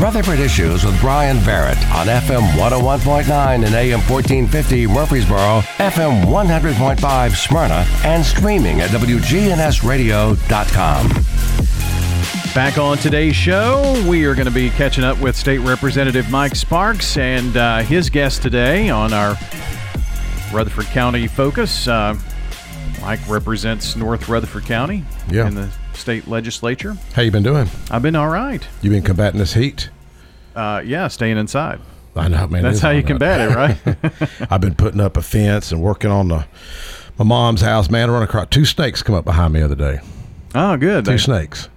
Rutherford Issues with Brian Barrett on FM 101.9 and AM 1450 Murfreesboro, FM 100.5 Smyrna, and streaming at WGNSradio.com. Back on today's show, we are going to be catching up with State Representative Mike Sparks and uh, his guest today on our Rutherford County focus. Uh, Mike represents North Rutherford County Yeah. in the state legislature. How you been doing? I've been all right. You been combating this heat? Uh, yeah, staying inside. I know, man. That's how you combat it, right? I've been putting up a fence and working on the my mom's house. Man, I run across two snakes come up behind me the other day. oh, good. Two They- snakes.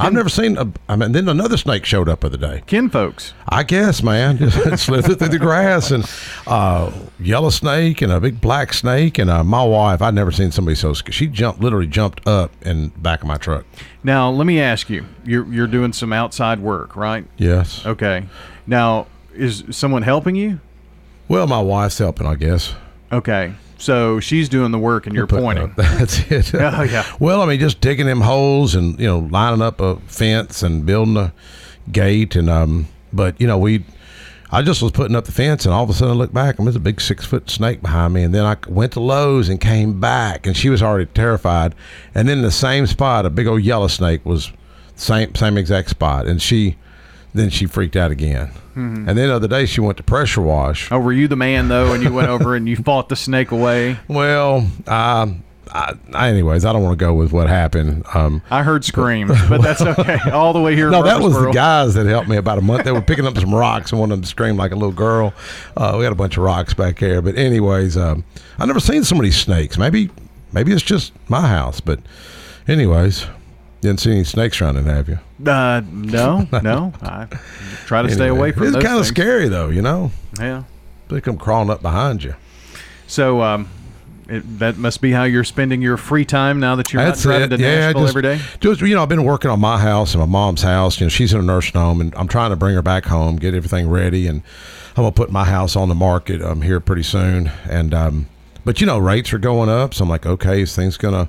I've never seen. A, I mean, then another snake showed up the other day. Kin folks. I guess, man, just slithered through the grass and uh, yellow snake and a big black snake and uh, my wife. I'd never seen somebody so scared. She jumped, literally jumped up in the back of my truck. Now, let me ask you. You're you're doing some outside work, right? Yes. Okay. Now, is someone helping you? Well, my wife's helping, I guess. Okay. So she's doing the work and you're pointing. That's it. Oh, yeah. Well, I mean, just digging them holes and you know lining up a fence and building a gate and um. But you know we, I just was putting up the fence and all of a sudden I looked back and there's a big six foot snake behind me and then I went to Lowe's and came back and she was already terrified and then the same spot a big old yellow snake was same same exact spot and she then she freaked out again and then the other day she went to pressure wash Oh, were you the man though, and you went over and you fought the snake away? Well, um, I, anyways, I don't want to go with what happened. Um, I heard screams, but that's okay. All the way here. no, that was the guys that helped me about a month. They were picking up some rocks and one of them screamed like a little girl. Uh, we had a bunch of rocks back there, but anyways, um, I never seen so many snakes. Maybe, maybe it's just my house, but anyways, didn't see any snakes running, have you? Uh, no, no. I try to stay away from It's kind of scary though, you know. Yeah. They come crawling up behind you. So, um, it, that must be how you're spending your free time now that you're That's not driving it. to yeah, Nashville just, every day. Just you know, I've been working on my house and my mom's house. You know, she's in a nursing home, and I'm trying to bring her back home, get everything ready, and I'm gonna put my house on the market um, here pretty soon. And um, but you know, rates are going up, so I'm like, okay, is things gonna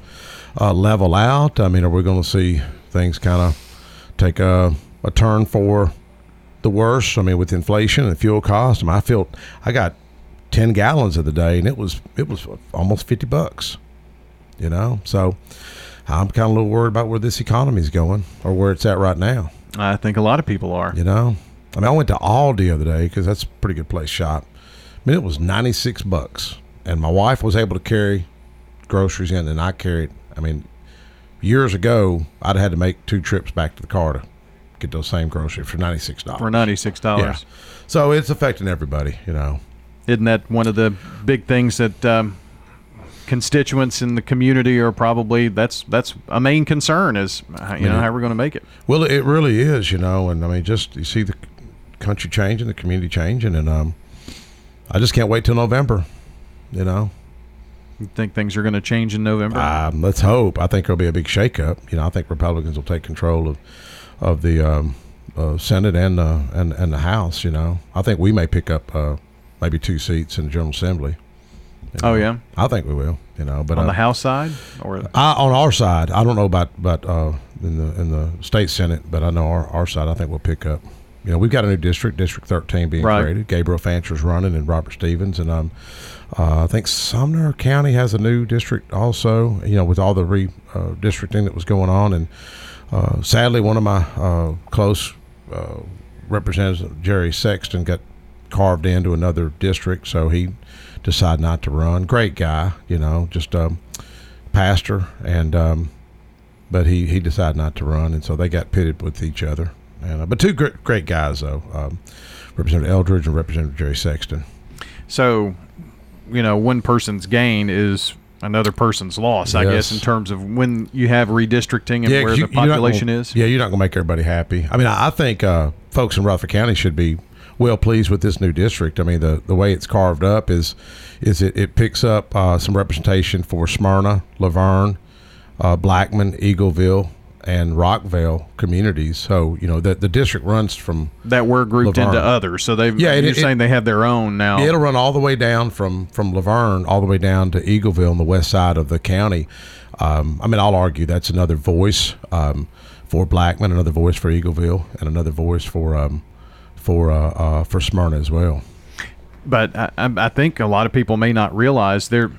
uh, level out? I mean, are we gonna see things kind of take a, a turn for the worse? I mean, with inflation and fuel costs, I mean, I feel I got ten gallons of the day, and it was it was almost fifty bucks you know. So I'm kind of a little worried about where this economy is going or where it's at right now. I think a lot of people are. You know, I mean, I went to Aldi the other day because that's a pretty good place to shop. I mean, it was 96 bucks, and my wife was able to carry groceries in, and I carried. I mean, years ago, I'd had to make two trips back to the car to get those same groceries for 96 dollars. For ninety six yeah. dollars. So it's affecting everybody, you know. Isn't that one of the big things that um, constituents in the community are probably that's that's a main concern is uh, you know Mhm. how we're going to make it. Well, it really is, you know, and I mean, just you see the country changing, the community changing, and um, I just can't wait till November. You know, You think things are going to change in November? um, let's hope. I think there'll be a big shakeup. You know, I think Republicans will take control of of the um, uh, Senate and uh, and and the House. You know, I think we may pick up uh, maybe two seats in the General Assembly. you oh yeah, I think we will. You know, but on uh, the House side or I, on our side, I don't know about about uh, in the in the state senate, but I know our, our side. I think we'll pick up. You know, we've got a new district, District 13, being Right. created. Gabriel Fancher's running, and Robert Stevens, and um, uh, I think Sumner County has a new district also. You know, with all the re uh, that was going on, and uh, sadly, one of my uh, close uh, representatives, Jerry Sexton, got carved into another district, so he decided not to run. Great guy, you know, just um, pastor, and um, but he he decided not to run, and so they got pitted with each other. And uh, but two great, great guys though, um, Representative Eldridge and Representative Jerry Sexton. so you know one person's gain is another person's loss. I guess in terms of when you have redistricting and 'cause where you- the population gonna- is. Yeah, you're not going to make everybody happy. I mean, I, I think uh, folks in Rutherford County should be well pleased with this new district. I mean, the the way it's carved up is is it, it picks up uh, some representation for Smyrna, La Vergne, uh, Blackman, Eagleville, and Rockville communities. So you know the the district runs from that were grouped La Vergne. into others. So they've Yeah, it- you're it- saying they have their own now. It'll run all the way down from from La Vergne all the way down to Eagleville on the west side of the county. Um, I mean, I'll argue that's another voice um, for Blackman, another voice for Eagleville, and another voice for um, for uh, uh, for Smyrna as well. But I, I think a lot of people may not realize there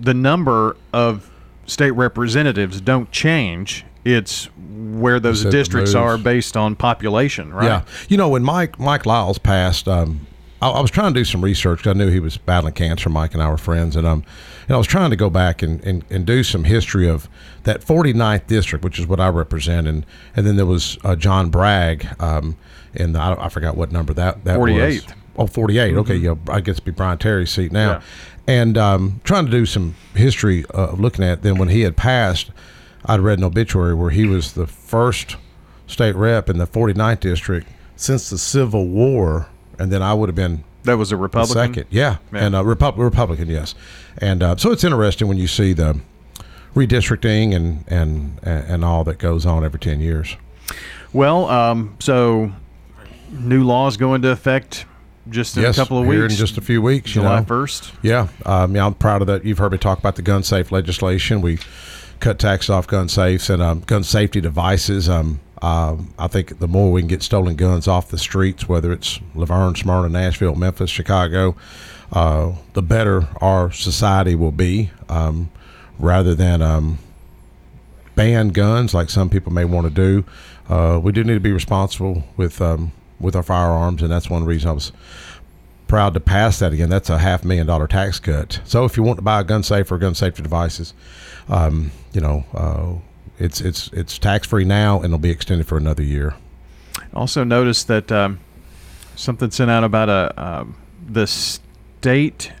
the number of state representatives don't change. It's where those districts are based on population, right? Yeah. You know, when Mike Mike Lyles passed, um, I, I, was trying to do some research. because I knew he was battling cancer. Mike and I were friends, and um, and I was trying to go back and, and, and do some history of that 49th district, which is what I represent, and and then there was uh, John Bragg, um, in I, I forgot what number that that 48th. was. Oh, 48. Mm-hmm. Okay, yeah, I guess it'd be Bryan Terry's seat now. Yeah. And um, trying to do some history of looking at then when he had passed, I'd read an obituary where he was the first state rep in the 49th district since the Civil War, and then I would have been that was a Republican. Second, yeah, yeah. and a Repu- Republican, yes, and uh, so it's interesting when you see the redistricting and and and all that goes on every ten years. Well, um, so new laws go into effect just in yes, a couple of weeks. in just a few weeks. July first. Yeah, um, yeah, I'm proud of that. You've heard me talk about the gun safe legislation. We cut taxes off gun safes and um, gun safety devices. Um, um, I think the more we can get stolen guns off the streets, whether it's La Vergne, Smyrna, Nashville, Memphis, Chicago, uh, the better our society will be. Um, rather than um, ban guns like some people may want to do, uh, we do need to be responsible with um, with our firearms, and that's one reason I was proud to pass that again. That's a half million dollar tax cut. So if you want to buy a gun safe or gun safety devices, um, you know, uh, it's it's it's tax free now and it'll be extended for another year. Also, notice that um, something sent out about a uh, the state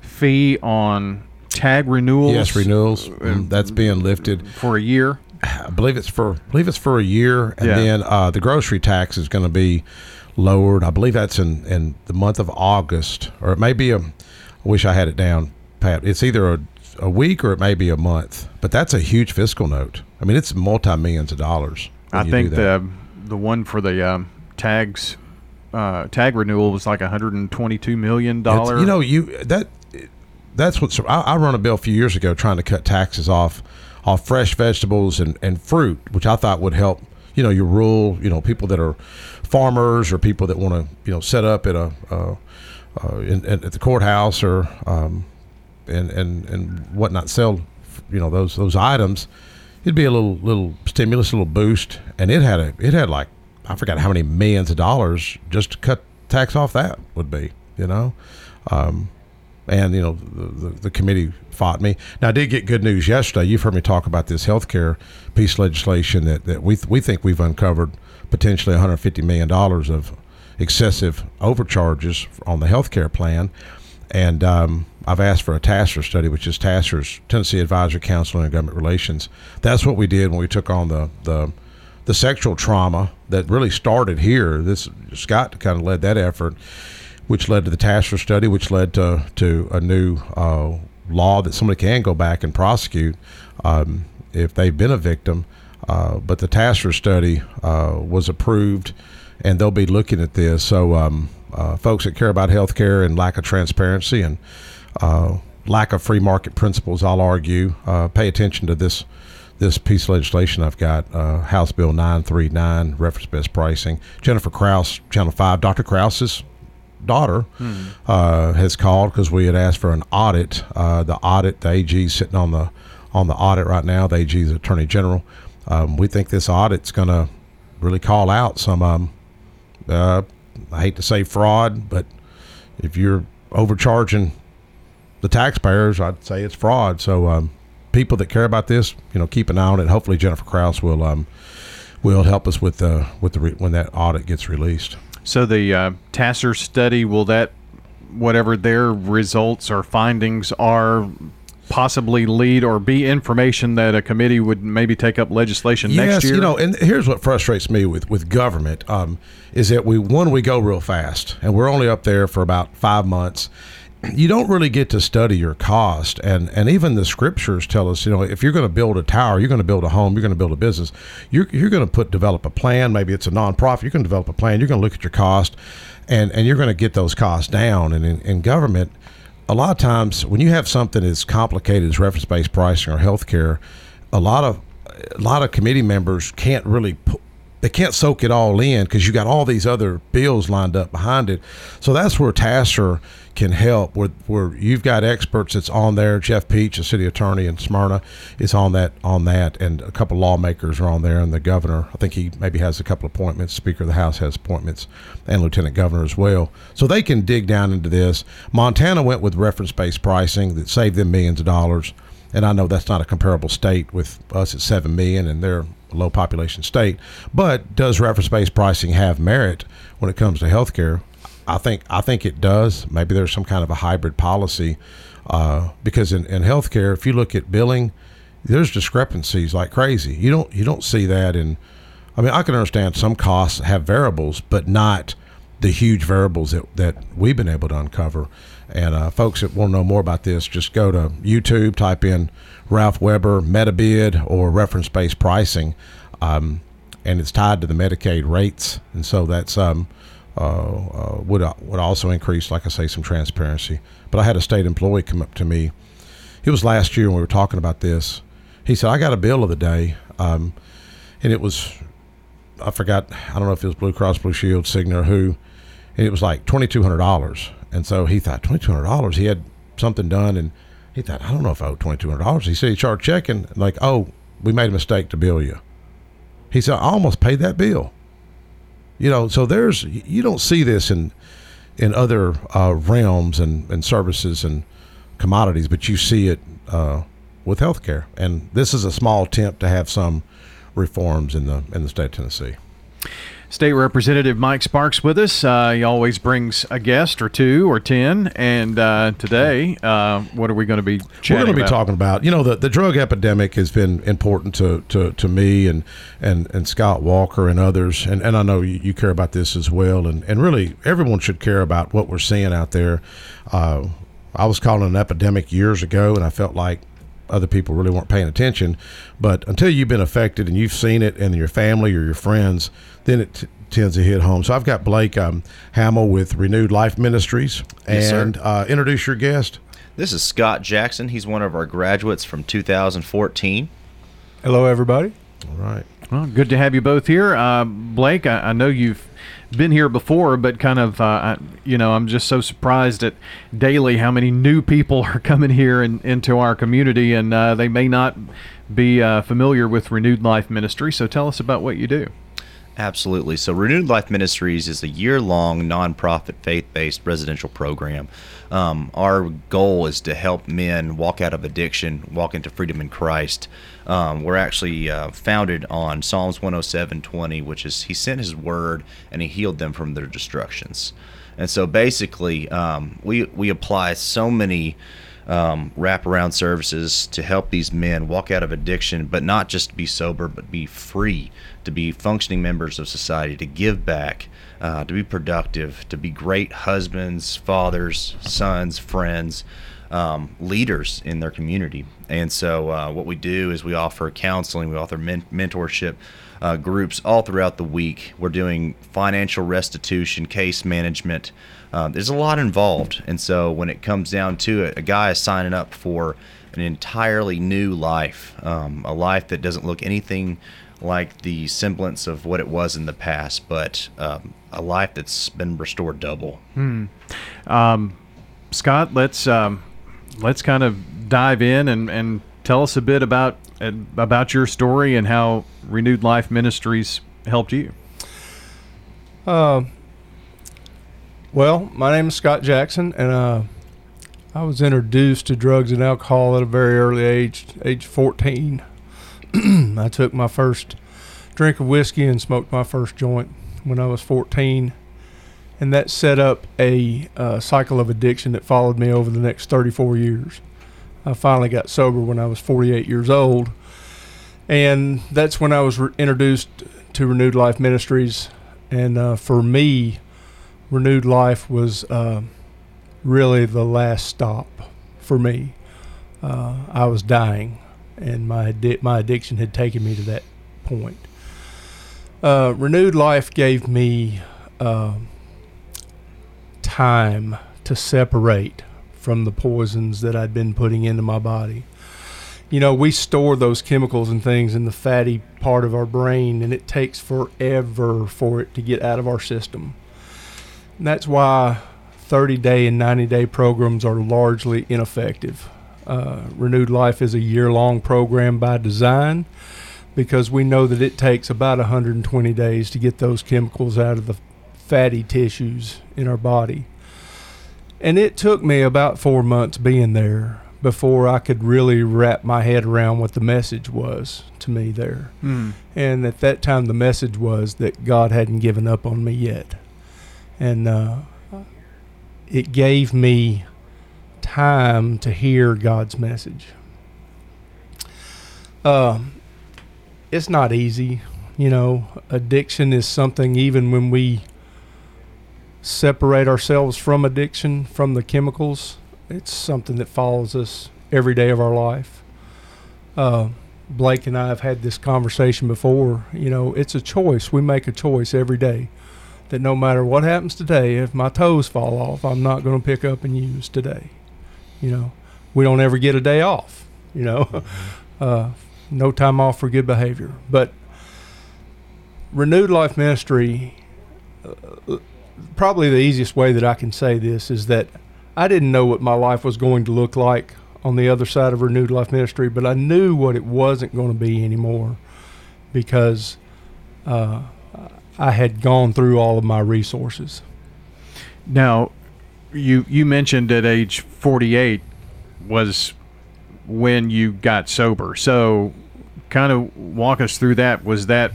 fee on tag renewals. Yes, renewals. Mm, that's being lifted for a year. I believe it's for I believe it's for a year, and yeah. then uh, the grocery tax is going to be lowered. I believe that's in in the month of August, or it may be a. I wish I had it down, Pat. It's either a a week or it may be a month, but that's a huge fiscal note. I mean, it's multi millions of dollars. I think the the one for the um, tags uh, tag renewal was like 122 million dollars. You know, you that that's what I, I run a bill a few years ago trying to cut taxes off off fresh vegetables and, and fruit, which I thought would help. You know, your rural, you know, people that are farmers or people that want to, you know, set up at a uh, uh, in, at the courthouse or um, and and and whatnot sell you know those those items it'd be a little little stimulus a little boost. And it had a it had like i forgot how many millions of dollars just to cut tax off that would be you know? Um, and you know the, the, the, committee fought me. Now i did get good news yesterday. You've heard me talk about this health care piece legislation that, that we, th- we think we've uncovered potentially 150 million dollars of excessive overcharges on the health care plan and um, I've asked for a TACIR study, which is TACIR's Tennessee Advisory Council on Government Relations. That's what we did when we took on the the, the sexual trauma that really started here. This Scott kind of led that effort, which led to the TACIR study, which led to to a new uh, law that somebody can go back and prosecute um, if they've been a victim. Uh, but the TACIR study uh, was approved, and they'll be looking at this. So, um, uh, folks that care about health care and lack of transparency and uh, lack of free market principles, I'll argue. Uh, pay attention to this this piece of legislation I've got, uh, House Bill 939, reference best pricing. Jennifer Kraus, Channel 5, Dr. Kraus's daughter, hmm. uh, has called because we had asked for an audit. Uh, the audit, the AG sitting on the on the audit right now. The AG is Attorney General. Um, we think this audit's going to really call out some, um, uh, I hate to say fraud, but if you're overcharging the taxpayers, I'd say it's fraud. So um, people that care about this, you know, keep an eye on it. Hopefully, Jennifer Kraus will um, will help us with the with the re- when that audit gets released. So the uh, TACIR study will that whatever their results or findings are possibly lead or be information that a committee would maybe take up legislation yes, next year? you know, and here's what frustrates me with with government um, is that we one we go real fast, and we're only up there for about five months, you don't really get to study your cost and and even the scriptures tell us you know if you're going to build a tower you're going to build a home you're going to build a business you're, you're going to put develop a plan maybe it's a nonprofit you're going to develop a plan you're going to look at your cost and and you're going to get those costs down and in, in government a lot of times when you have something as complicated as reference-based pricing or healthcare a lot of a lot of committee members can't really they can't soak it all in because you got all these other bills lined up behind it. So that's where TACIR can help. Where where you've got experts that's on there. Jeff Peach, the city attorney in Smyrna, is on that on that, and a couple lawmakers are on there, and the governor. I think he maybe has a couple appointments. Speaker of the House has appointments, and Lieutenant Governor as well. So they can dig down into this. Montana went with reference based pricing that saved them millions of dollars and I know that's not a comparable state with us at seven million, and they're low population state. But does reference based pricing have merit when it comes to healthcare? I think I think it does. Maybe there's some kind of a hybrid policy uh, because in, in healthcare, if you look at billing, there's discrepancies like crazy. You don't you don't see that in. I mean, I can understand some costs have variables, but not the huge variables that, that we've been able to uncover. And uh, folks that want to know more about this, just go to YouTube, type in Ralph Weber MediBid or reference based pricing, um, and it's tied to the Medicaid rates, and so that's um, uh, uh, would uh, would also increase, like I say, some transparency. But I had a state employee come up to me. It was last year when we were talking about this. He said, "I got a bill of the day, um, and it was I forgot. I don't know if it was Blue Cross Blue Shield, Cigna, who, it was like twenty two hundred dollars." And so he thought twenty two hundred dollars. He had something done, and he thought, I don't know if I owe twenty two hundred dollars. He said he charged checking, like, oh, we made a mistake to bill you. He said, I almost paid that bill. You know, so there's you don't see this in in other uh, realms and, and services and commodities, but you see it uh, with healthcare. And this is a small attempt to have some reforms in the in the state of Tennessee. State Representative Mike Sparks with us. Uh, he always brings a guest or two or ten. And uh, today, uh, what are we going to be We're going to be about? talking about, you know, the, the drug epidemic has been important to, to, to me and, and, and Scott Walker and others. And, and I know you, you care about this as well. And, and really, everyone should care about what we're seeing out there. Uh, I was calling an epidemic years ago, and I felt like other people really weren't paying attention. But until you've been affected and you've seen it in your family or your friends, then it t- tends to hit home. So I've got Blake um, Hamill with Renewed Life Ministries, Yes, sir. and uh, introduce your guest. This is Scott Jackson. He's one of our graduates from 2014. Hello, everybody. All right. Well, good to have you both here. Uh, Blake, I, I know you've been here before, but kind of, uh, I, you know, I'm just so surprised at daily how many new people are coming here and into our community, and uh, they may not be uh, familiar with Renewed Life Ministry. So tell us about what you do. Absolutely. So, Renewed Life Ministries is a year long nonprofit faith based residential program. Um, our goal is to help men walk out of addiction, walk into freedom in Christ. Um, we're actually uh, founded on Psalms 107:20, which is He sent His word and He healed them from their destructions. And so, basically, um, we we apply so many um, wraparound services to help these men walk out of addiction, but not just be sober, but be free, to be functioning members of society, to give back, uh, to be productive, to be great husbands, fathers, sons, friends, um, leaders in their community. And so, uh, what we do is we offer counseling, we offer men- mentorship. Uh, groups all throughout the week. We're doing financial restitution, case management, uh, there's a lot involved. And so when it comes down to it, a guy is signing up for an entirely new life, um, a life that doesn't look anything like the semblance of what it was in the past, but um, a life that's been restored double. Scott, let's um, let's kind of dive in and, and tell us a bit about uh, about your story and how Renewed Life Ministries helped you. Uh, well, my name is Scott Jackson, and uh, I was introduced to drugs and alcohol at a very early age, age 14. I took my first drink of whiskey and smoked my first joint when I was 14. And that set up a uh, cycle of addiction that followed me over the next 34 years. I finally got sober when I was 48 years old. And that's when I was re- introduced to Renewed Life Ministries. And uh, for me, Renewed Life was uh, really the last stop for me. Uh, I was dying, and my addi- my addiction had taken me to that point. Uh, Renewed Life gave me uh, time to separate from the poisons that I'd been putting into my body. you know, we store those chemicals and things in the fatty part of our brain, and it takes forever for it to get out of our system. And that's why 30 day and 90 day programs are largely ineffective. Uh, Renewed Life is a year long program by design because we know that it takes about 120 days to get those chemicals out of the fatty tissues in our body. And it took me about four months being there before I could really wrap my head around what the message was to me there. Hmm. And at that time, the message was that God hadn't given up on me yet. And uh, it gave me time to hear God's message. Uh, it's not easy. You know, addiction is something, even when we separate ourselves from addiction, from the chemicals, it's something that follows us every day of our life. Uh, Blake and I have had this conversation before. You know, it's a choice. We make a choice every day that no matter what happens today, if my toes fall off, I'm not going to pick up and use today. You know, we don't ever get a day off. You know, uh, no time off for good behavior. But renewed life ministry, uh, probably the easiest way that I can say this is that I didn't know what my life was going to look like on the other side of renewed life ministry, but I knew what it wasn't going to be anymore because uh, I had gone through all of my resources. Now, you you mentioned at age 48 was when you got sober. So, kind of walk us through that. Was that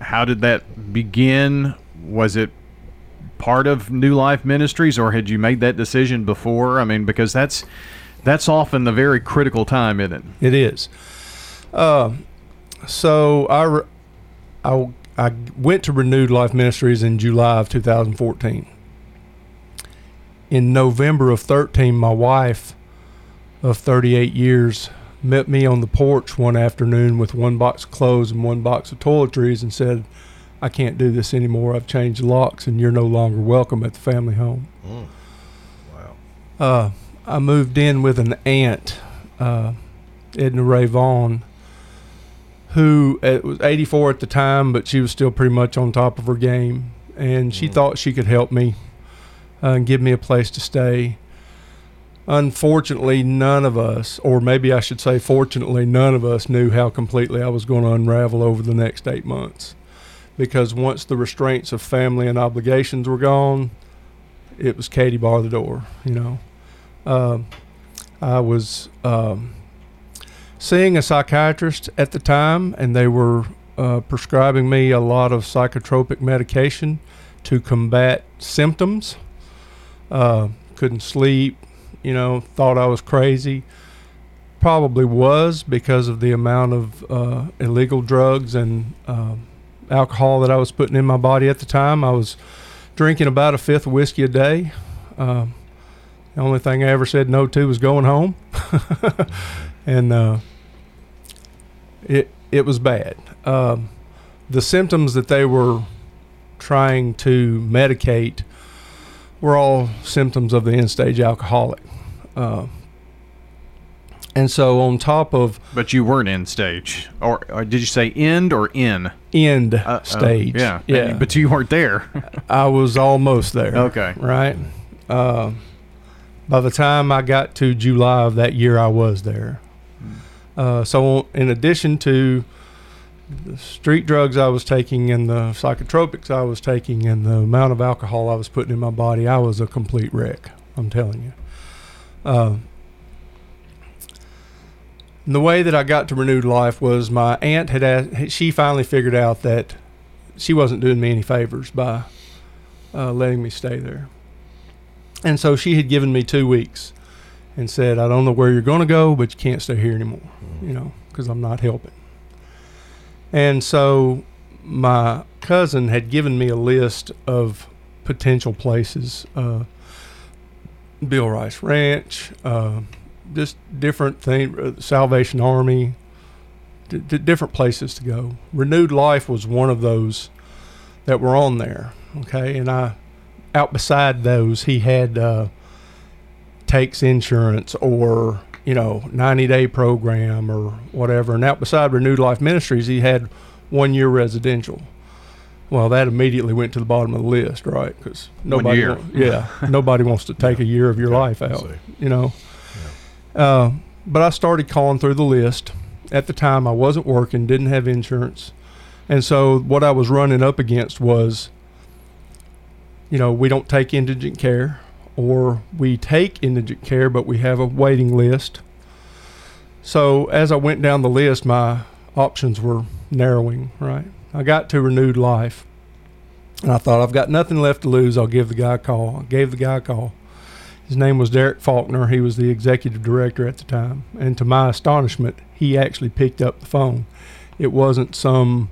how did that begin? Was it part of New Life Ministries, or had you made that decision before? I mean, because that's that's often the very critical time, isn't it? It is. Uh, so I, I, I went to Renewed Life Ministries in July of 2014. In November of 13, my wife of 38 years met me on the porch one afternoon with one box of clothes and one box of toiletries and said, I can't do this anymore. I've changed locks and you're no longer welcome at the family home. Wow. Uh, I moved in with an aunt, uh, Edna Ray Vaughn, who uh, was 84 at the time, but she was still pretty much on top of her game. And she Mm. thought she could help me uh, and give me a place to stay. Unfortunately, none of us, or maybe I should say, fortunately, none of us knew how completely I was going to unravel over the next eight months. Because once the restraints of family and obligations were gone, it was Katie bar the door, you know. Um, I was um, seeing a psychiatrist at the time, and they were uh, prescribing me a lot of psychotropic medication to combat symptoms. Uh, couldn't sleep, you know, thought I was crazy. Probably was because of the amount of uh, illegal drugs and um alcohol that I was putting in my body at the time. I was drinking about a fifth of whiskey a day. Um, the only thing I ever said no to was going home, and uh, it it was bad. Um, the symptoms that they were trying to medicate were all symptoms of the end stage alcoholic. Uh, and so, on top of But you weren't in stage, or, or did you say end or in end Uh, uh, stage, yeah, yeah, But you weren't there. I was almost there. okay. right? Uh, by the time I got to July of that year, I was there. Uh, so, in addition to the street drugs I was taking and the psychotropics I was taking and the amount of alcohol I was putting in my body, I was a complete wreck. I'm telling you. Uh, the way that I got to renewed life was my aunt had asked, she finally figured out that she wasn't doing me any favors by uh, letting me stay there. And so she had given me two weeks and said, I don't know where you're going to go, but you can't stay here anymore, you know, because I'm not helping. And so my cousin had given me a list of potential places uh, Bill Rice Ranch, uh, just different things, uh, Salvation Army, d- d- different places to go. Renewed Life was one of those that were on there. Okay, and I out beside those he had uh, takes insurance or you know, 90 day program or whatever. And out beside Renewed Life Ministries, he had one year residential. Well, that immediately went to the bottom of the list, right? Because nobody, year. wa- yeah, nobody wants to take a year of your life out, you know. Uh, but I started calling through the list. At the time, I wasn't working, didn't have insurance, and so what I was running up against was, you know, we don't take indigent care, or we take indigent care, but we have a waiting list. So as I went down the list, my options were narrowing. Right, I got to renewed life, and I thought I've got nothing left to lose. I'll give the guy a call. I gave the guy a call. His name was Derek Faulkner. He was the executive director at the time. And to my astonishment, he actually picked up the phone. It wasn't some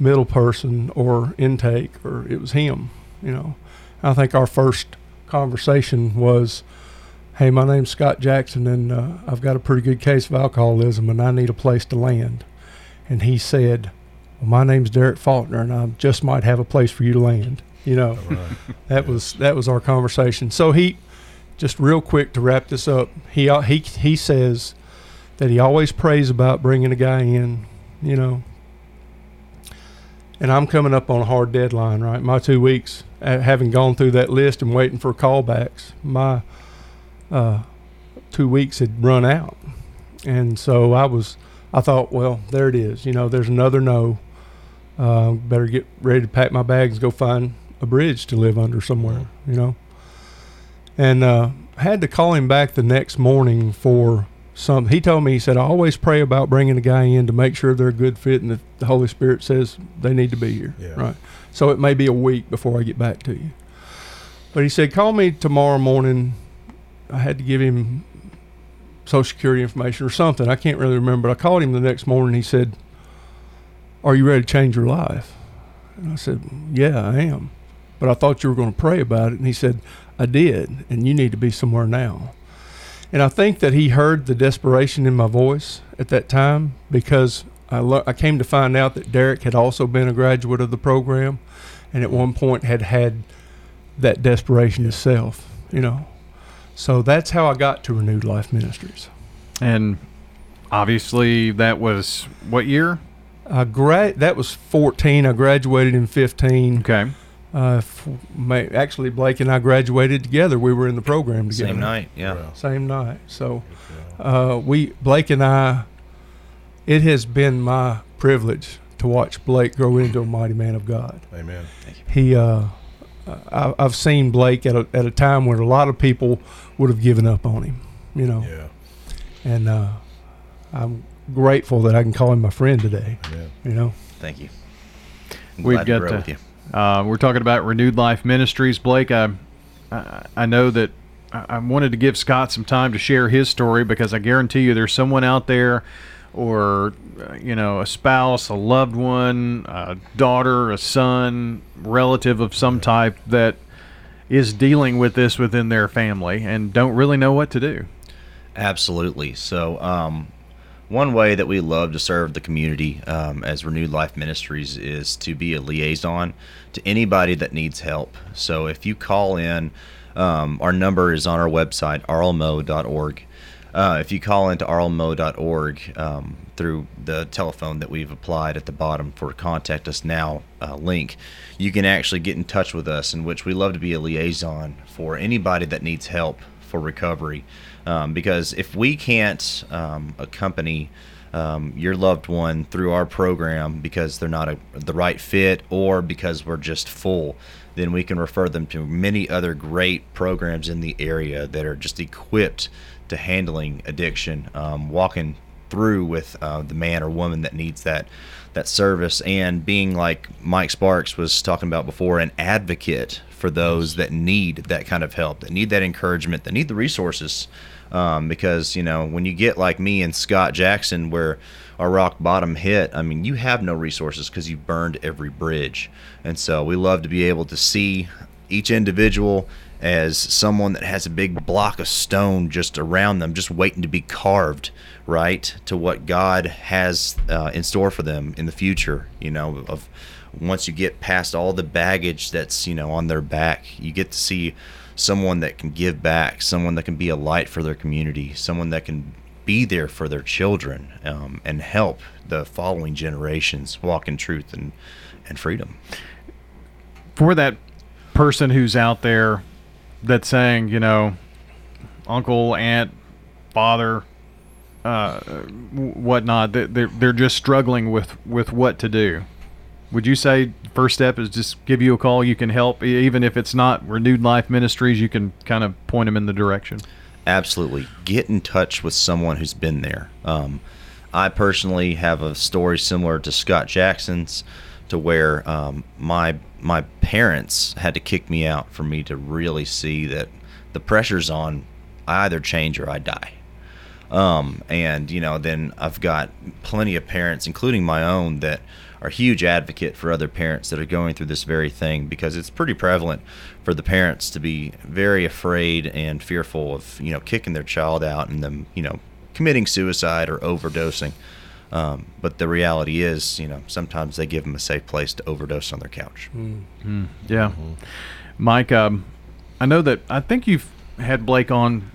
middle person or intake, or it was him. You know, I think our first conversation was, "Hey, my name's Scott Jackson, and uh, I've got a pretty good case of alcoholism, and I need a place to land." And he said, "Well, my name's Derek Faulkner, and I just might have a place for you to land." You know, that was that was our conversation. So he, just real quick to wrap this up, he he he says that he always prays about bringing a guy in, you know. And I'm coming up on a hard deadline, right? My two weeks, uh, having gone through that list and waiting for callbacks, my uh, two weeks had run out, and so I was, I thought, well, there it is. You know, there's another no. Uh, better get ready to pack my bags, go find a bridge to live under somewhere. You know and uh, had to call him back the next morning for some. He told me he said I always pray about bringing a guy in to make sure they're a good fit and that the Holy Spirit says they need to be here. Yeah. Right. So it may be a week before I get back to you. But he said call me tomorrow morning. I had to give him social security information or something. I can't really remember. But I called him the next morning. He said, "Are you ready to change your life?" And I said, "Yeah, I am." But I thought you were going to pray about it. And he said, I did, and you need to be somewhere now. And I think that he heard the desperation in my voice at that time because I, lo- I came to find out that Derek had also been a graduate of the program and at one point had had that desperation himself, you know. So that's how I got to Renewed Life Ministries. And obviously, that was what year? I gra- that was 14. I graduated in 15. Okay. Uh, f- ma- actually, Blake and I graduated together. We were in the program together. Same night, yeah. Same night. So, uh, we Blake and I. It has been my privilege to watch Blake grow into a mighty man of God. Amen. Thank you. He, uh, I, I've seen Blake at a, at a time when a lot of people would have given up on him. You know, Yeah. and uh, I'm grateful that I can call him my friend today. Amen. You know. Thank you. I'm We've glad got to Uh, we're talking about Renewed Life Ministries. Blake, I, I, I know that I I wanted to give Scott some time to share his story because I guarantee you there's someone out there, or uh, you know, a spouse, a loved one, a daughter, a son, relative of some type that is dealing with this within their family and don't really know what to do. Absolutely. So, um, one way that we love to serve the community um, as Renewed Life Ministries is to be a liaison to anybody that needs help. So, if you call in, um, our number is on our website, rlmo.org. Uh, if you call into rlmo.org um, through the telephone that we've applied at the bottom for contact us now uh, link, you can actually get in touch with us, in which we love to be a liaison for anybody that needs help for recovery. Um, because if we can't um, accompany um, your loved one through our program because they're not a, the right fit or because we're just full, then we can refer them to many other great programs in the area that are just equipped to handling addiction, um, walking through with uh, the man or woman that needs that that service, and being like Mike Sparks was talking about before, an advocate for those that need that kind of help, that need that encouragement, that need the resources. Um, because you know when you get like me and Scott Jackson, where our rock bottom hit, I mean you have no resources because you burned every bridge, and so we love to be able to see each individual as someone that has a big block of stone just around them, just waiting to be carved, right, to what God has uh, in store for them in the future, you know, of once you get past all the baggage that's you know on their back, you get to see someone that can give back, someone that can be a light for their community, someone that can be there for their children um, and help the following generations walk in truth and and freedom. For that person who's out there that's saying, you know, uncle, aunt, father, uh, whatnot, they're they're just struggling with with what to do. Would you say first step is just give you a call? You can help, even if it's not Renewed Life Ministries. You can kind of point them in the direction. Absolutely, get in touch with someone who's been there. Um, I personally have a story similar to Scott Jackson's, to where um, my my parents had to kick me out for me to really see that the pressure's on. I either change or I die. Um, and you know, then I've got plenty of parents, including my own, that are huge advocate for other parents that are going through this very thing because it's pretty prevalent for the parents to be very afraid and fearful of you know kicking their child out and them you know committing suicide or overdosing. Um, but the reality is, you know, sometimes they give them a safe place to overdose on their couch. Mm. Yeah, mm-hmm. Mike, um, I know that I think you've had Blake on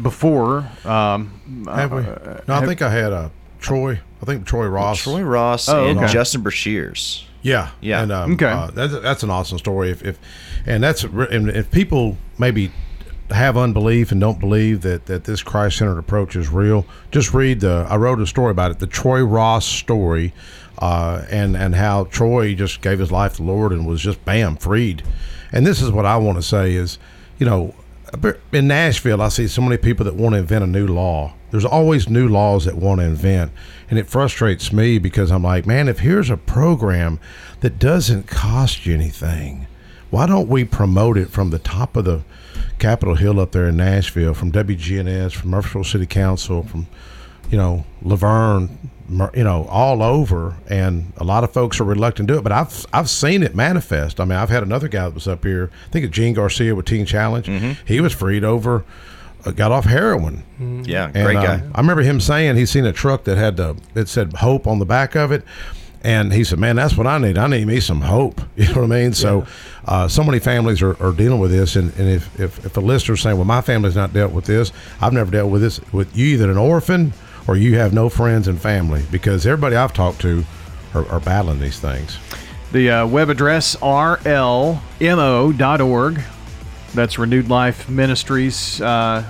before. Um, have we? Uh, no, I think I had a uh, Troy. I think Troy Ross. Troy Ross oh, and okay. Justin Brashears. Yeah, yeah. And, um, okay, uh, that's that's an awesome story. If, if and that's and if people maybe have unbelief and don't believe that that this Christ centered approach is real, just read the. I wrote a story about it, the Troy Ross story, uh, and and how Troy just gave his life to the Lord and was just bam freed. And this is what I want to say is, you know, in Nashville, I see so many people that want to invent a new law. There's always new laws that want to invent, and it frustrates me because I'm like, man, if here's a program that doesn't cost you anything, why don't we promote it from the top of the Capitol Hill up there in Nashville, from WGNS, from Murfreesboro City Council, from you know La Vergne, you know, all over, and a lot of folks are reluctant to do it. But I've I've seen it manifest. I mean, I've had another guy that was up here. I think it's Gene Garcia with Teen Challenge. Mm-hmm. He was freed over, got off heroin. Mm-hmm. Yeah, great and, guy. Uh, I remember him saying he's seen a truck that had the it said hope on the back of it. And he said, "Man, that's what I need. I need me some hope." You know what I mean? So, uh, so many families are, are dealing with this, and, and if, if if a listener's saying, "Well, my family's not dealt with this," I've never dealt with this. With you, either an orphan or you have no friends and family because everybody I've talked to are, are battling these things. The uh, web address rlmo.org. That's Renewed Life Ministries, uh,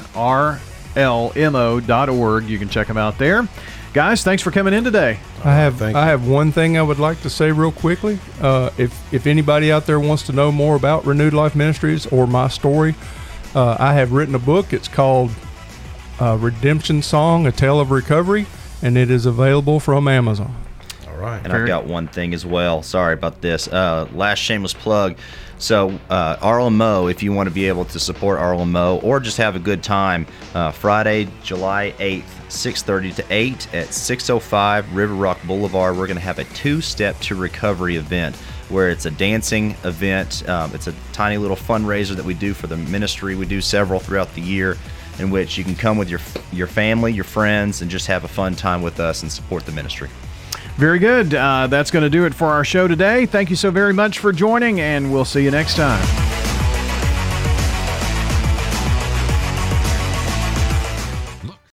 rlmo.org. You can check them out there. Guys, thanks for coming in today. I have I have one thing I would like to say real quickly. Uh, if if anybody out there wants to know more about Renewed Life Ministries or my story, uh, I have written a book. It's called uh, Redemption Song, A Tale of Recovery, and it is available from Amazon. All right. And I've got one thing as well. Sorry about this. Uh, last shameless plug. So, uh, RLMO, if you want to be able to support RLMO or just have a good time, uh, Friday, July 8th, 6.30 to 8 at 605 River Rock Boulevard, we're going to have a two-step to recovery event where it's a dancing event. Um, it's a tiny little fundraiser that we do for the ministry. We do several throughout the year in which you can come with your your family, your friends, and just have a fun time with us and support the ministry. Very good. Uh, that's going to do it for our show today. Thank you so very much for joining, and we'll see you next time.